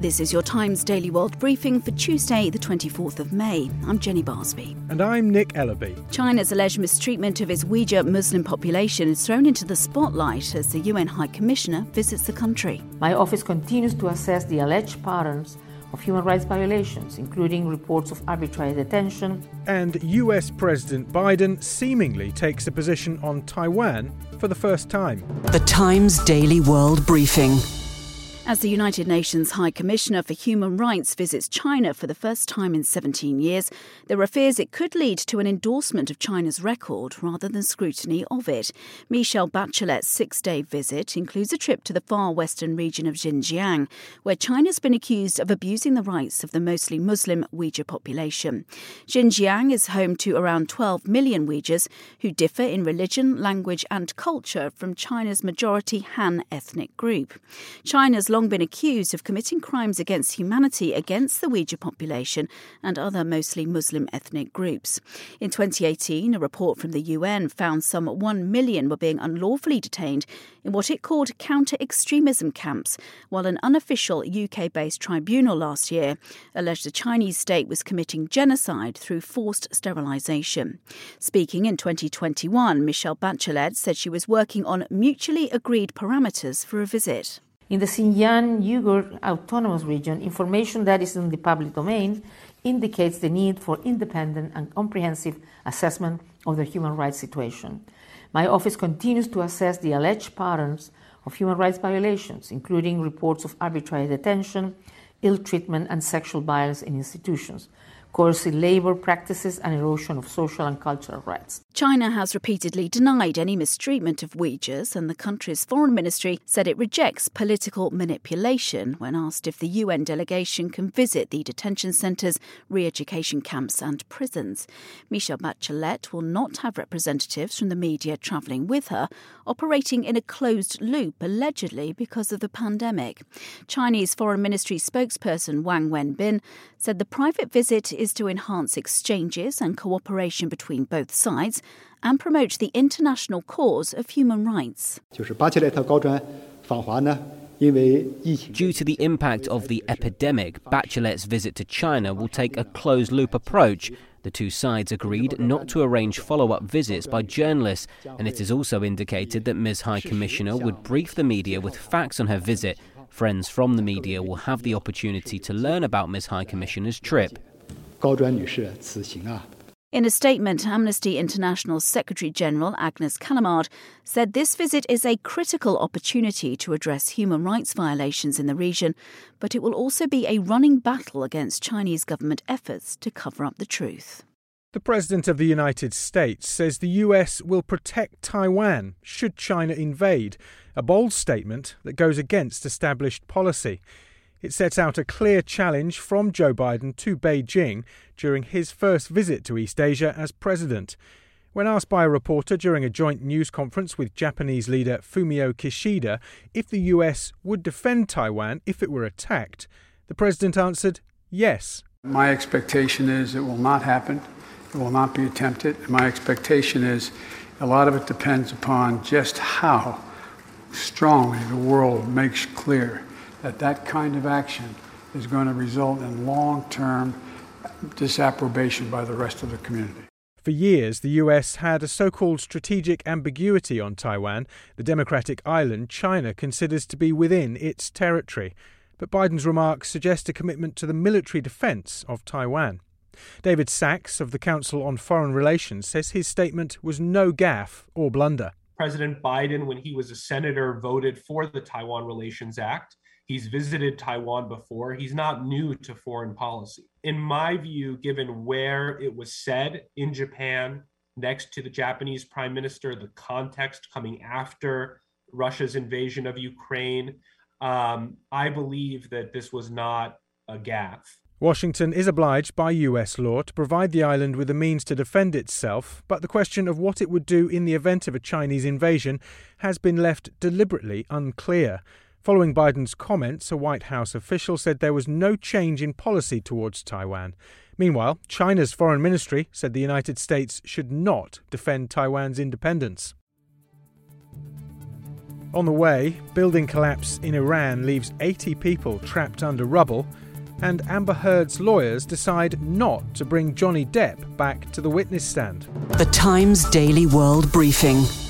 This is your Times Daily World Briefing for Tuesday, the 24th of May. I'm Jenny Barsby. And I'm Nick Ellaby. China's alleged mistreatment of its Uyghur Muslim population is thrown into the spotlight as the UN High Commissioner visits the country. My office continues to assess the alleged patterns of human rights violations, including reports of arbitrary detention. And US President Biden seemingly takes a position on Taiwan for the first time. The Times Daily World Briefing. As the United Nations High Commissioner for Human Rights visits China for the first time in 17 years, there are fears it could lead to an endorsement of China's record rather than scrutiny of it. Michelle Bachelet's six day visit includes a trip to the far western region of Xinjiang, where China's been accused of abusing the rights of the mostly Muslim Uyghur population. Xinjiang is home to around 12 million Uyghurs who differ in religion, language, and culture from China's majority Han ethnic group. China's long been accused of committing crimes against humanity against the Uyghur population and other mostly Muslim ethnic groups. In 2018, a report from the UN found some 1 million were being unlawfully detained in what it called counter extremism camps, while an unofficial UK based tribunal last year alleged the Chinese state was committing genocide through forced sterilisation. Speaking in 2021, Michelle Bachelet said she was working on mutually agreed parameters for a visit. In the Xinjiang Uyghur Autonomous Region, information that is in the public domain indicates the need for independent and comprehensive assessment of the human rights situation. My office continues to assess the alleged patterns of human rights violations, including reports of arbitrary detention, ill treatment, and sexual violence in institutions, coercive labor practices, and erosion of social and cultural rights. China has repeatedly denied any mistreatment of Uyghurs, and the country's foreign ministry said it rejects political manipulation when asked if the UN delegation can visit the detention centres, re education camps, and prisons. Michelle Bachelet will not have representatives from the media travelling with her, operating in a closed loop allegedly because of the pandemic. Chinese Foreign Ministry spokesperson Wang Wenbin said the private visit is to enhance exchanges and cooperation between both sides and promote the international cause of human rights. Due to the impact of the epidemic, Bachelet's visit to China will take a closed loop approach. The two sides agreed not to arrange follow up visits by journalists, and it is also indicated that Ms. High Commissioner would brief the media with facts on her visit. Friends from the media will have the opportunity to learn about Ms. High Commissioner's trip. 高专女士此行啊。 in a statement, Amnesty International's Secretary General Agnes Callamard said this visit is a critical opportunity to address human rights violations in the region, but it will also be a running battle against Chinese government efforts to cover up the truth. The President of the United States says the US will protect Taiwan should China invade, a bold statement that goes against established policy. It sets out a clear challenge from Joe Biden to Beijing during his first visit to East Asia as president. When asked by a reporter during a joint news conference with Japanese leader Fumio Kishida if the US would defend Taiwan if it were attacked, the president answered yes. My expectation is it will not happen. It will not be attempted. My expectation is a lot of it depends upon just how strongly the world makes clear that that kind of action is going to result in long term disapprobation by the rest of the community. For years, the US had a so called strategic ambiguity on Taiwan, the democratic island China considers to be within its territory. But Biden's remarks suggest a commitment to the military defense of Taiwan. David Sacks of the Council on Foreign Relations says his statement was no gaffe or blunder. President Biden, when he was a senator, voted for the Taiwan Relations Act. He's visited Taiwan before. He's not new to foreign policy. In my view, given where it was said in Japan, next to the Japanese prime minister, the context coming after Russia's invasion of Ukraine, um, I believe that this was not a gaffe. Washington is obliged by US law to provide the island with the means to defend itself, but the question of what it would do in the event of a Chinese invasion has been left deliberately unclear. Following Biden's comments, a White House official said there was no change in policy towards Taiwan. Meanwhile, China's foreign ministry said the United States should not defend Taiwan's independence. On the way, building collapse in Iran leaves 80 people trapped under rubble and Amber Heard's lawyers decide not to bring Johnny Depp back to the witness stand. The Times Daily World Briefing.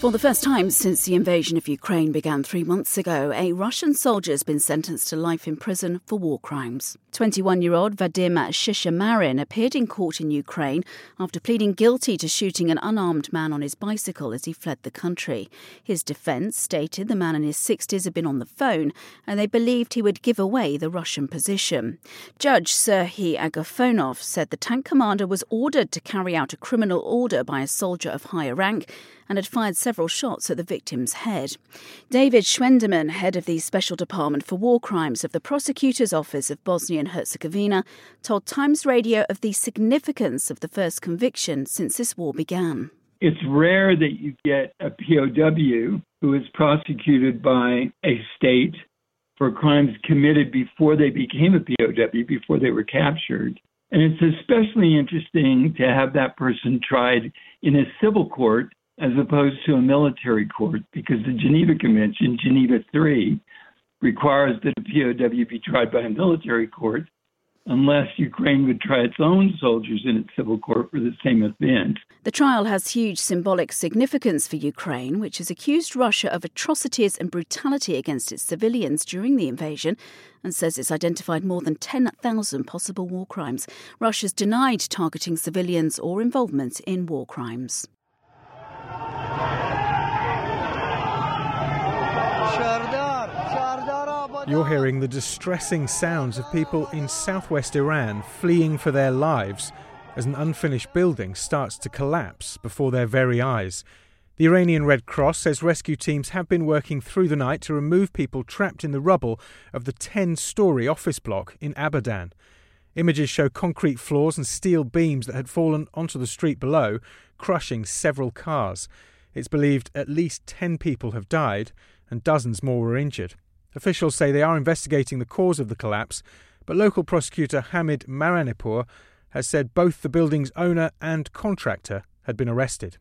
For the first time since the invasion of Ukraine began three months ago, a Russian soldier has been sentenced to life in prison for war crimes. 21 year old Vadim Shishamarin appeared in court in Ukraine after pleading guilty to shooting an unarmed man on his bicycle as he fled the country. His defense stated the man in his 60s had been on the phone and they believed he would give away the Russian position. Judge Serhiy Agafonov said the tank commander was ordered to carry out a criminal order by a soldier of higher rank and had fired several shots at the victim's head. David Schwendiman, head of the Special Department for War Crimes of the Prosecutor's Office of Bosnia and Herzegovina, told Times Radio of the significance of the first conviction since this war began. It's rare that you get a POW who is prosecuted by a state for crimes committed before they became a POW, before they were captured. And it's especially interesting to have that person tried in a civil court as opposed to a military court because the Geneva Convention, Geneva 3, requires that a POW be tried by a military court unless Ukraine would try its own soldiers in its civil court for the same event. The trial has huge symbolic significance for Ukraine, which has accused Russia of atrocities and brutality against its civilians during the invasion and says it's identified more than 10,000 possible war crimes. Russia's denied targeting civilians or involvement in war crimes. You're hearing the distressing sounds of people in southwest Iran fleeing for their lives as an unfinished building starts to collapse before their very eyes. The Iranian Red Cross says rescue teams have been working through the night to remove people trapped in the rubble of the 10 story office block in Abadan. Images show concrete floors and steel beams that had fallen onto the street below, crushing several cars. It's believed at least 10 people have died and dozens more were injured. Officials say they are investigating the cause of the collapse, but local prosecutor Hamid Maranipur has said both the building's owner and contractor had been arrested.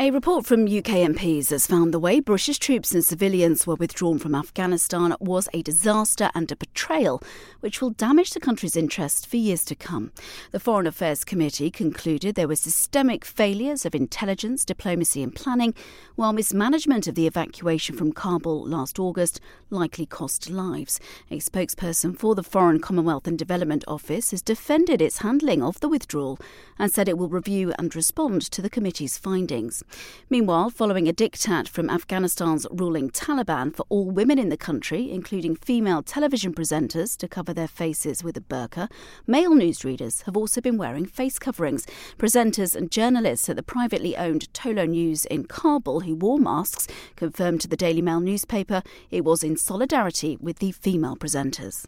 A report from UK MPs has found the way British troops and civilians were withdrawn from Afghanistan was a disaster and a betrayal, which will damage the country's interests for years to come. The Foreign Affairs Committee concluded there were systemic failures of intelligence, diplomacy, and planning, while mismanagement of the evacuation from Kabul last August likely cost lives. A spokesperson for the Foreign Commonwealth and Development Office has defended its handling of the withdrawal and said it will review and respond to the committee's findings. Meanwhile, following a diktat from Afghanistan's ruling Taliban for all women in the country, including female television presenters, to cover their faces with a burqa, male newsreaders have also been wearing face coverings. Presenters and journalists at the privately owned Tolo News in Kabul who wore masks confirmed to the Daily Mail newspaper it was in solidarity with the female presenters.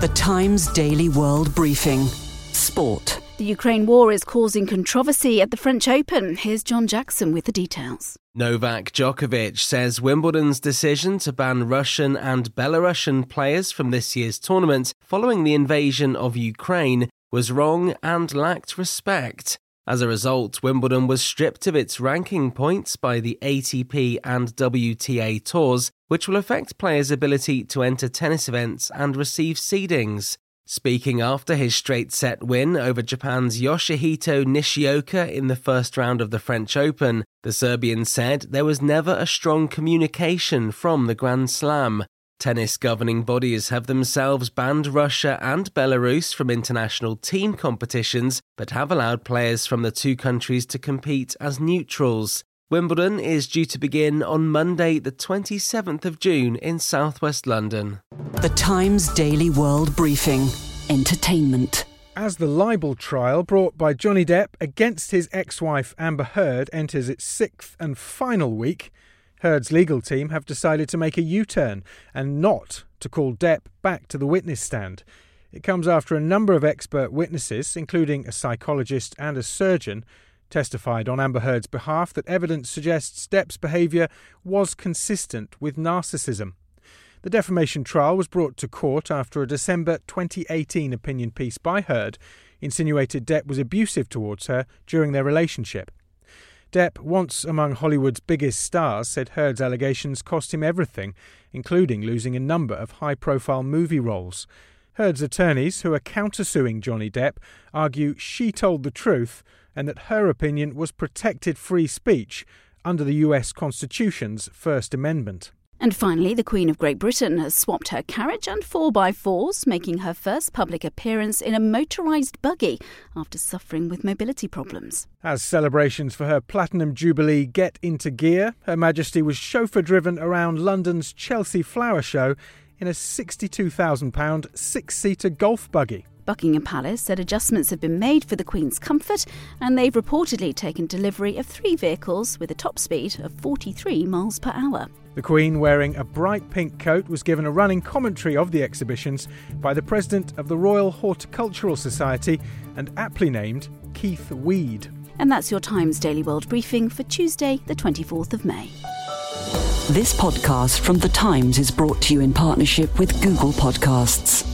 The Times Daily World Briefing. Sport. The Ukraine war is causing controversy at the French Open. Here's John Jackson with the details. Novak Djokovic says Wimbledon's decision to ban Russian and Belarusian players from this year's tournament following the invasion of Ukraine was wrong and lacked respect. As a result, Wimbledon was stripped of its ranking points by the ATP and WTA tours, which will affect players' ability to enter tennis events and receive seedings. Speaking after his straight set win over Japan's Yoshihito Nishioka in the first round of the French Open, the Serbian said there was never a strong communication from the Grand Slam. Tennis governing bodies have themselves banned Russia and Belarus from international team competitions, but have allowed players from the two countries to compete as neutrals. Wimbledon is due to begin on Monday, the 27th of June in southwest London. The Times Daily World Briefing Entertainment. As the libel trial brought by Johnny Depp against his ex wife Amber Heard enters its sixth and final week, Heard's legal team have decided to make a U turn and not to call Depp back to the witness stand. It comes after a number of expert witnesses, including a psychologist and a surgeon, testified on Amber Heard's behalf that evidence suggests Depp's behaviour was consistent with narcissism. The defamation trial was brought to court after a December 2018 opinion piece by Heard insinuated Depp was abusive towards her during their relationship. Depp, once among Hollywood's biggest stars, said Heard's allegations cost him everything, including losing a number of high profile movie roles. Heard's attorneys, who are countersuing Johnny Depp, argue she told the truth and that her opinion was protected free speech under the US Constitution's First Amendment. And finally, the Queen of Great Britain has swapped her carriage and 4x4s, making her first public appearance in a motorised buggy after suffering with mobility problems. As celebrations for her Platinum Jubilee get into gear, Her Majesty was chauffeur driven around London's Chelsea Flower Show in a £62,000 six seater golf buggy. Buckingham Palace said adjustments have been made for the Queen's comfort, and they've reportedly taken delivery of three vehicles with a top speed of 43 miles per hour. The Queen, wearing a bright pink coat, was given a running commentary of the exhibitions by the President of the Royal Horticultural Society and aptly named Keith Weed. And that's your Times Daily World Briefing for Tuesday, the 24th of May. This podcast from The Times is brought to you in partnership with Google Podcasts.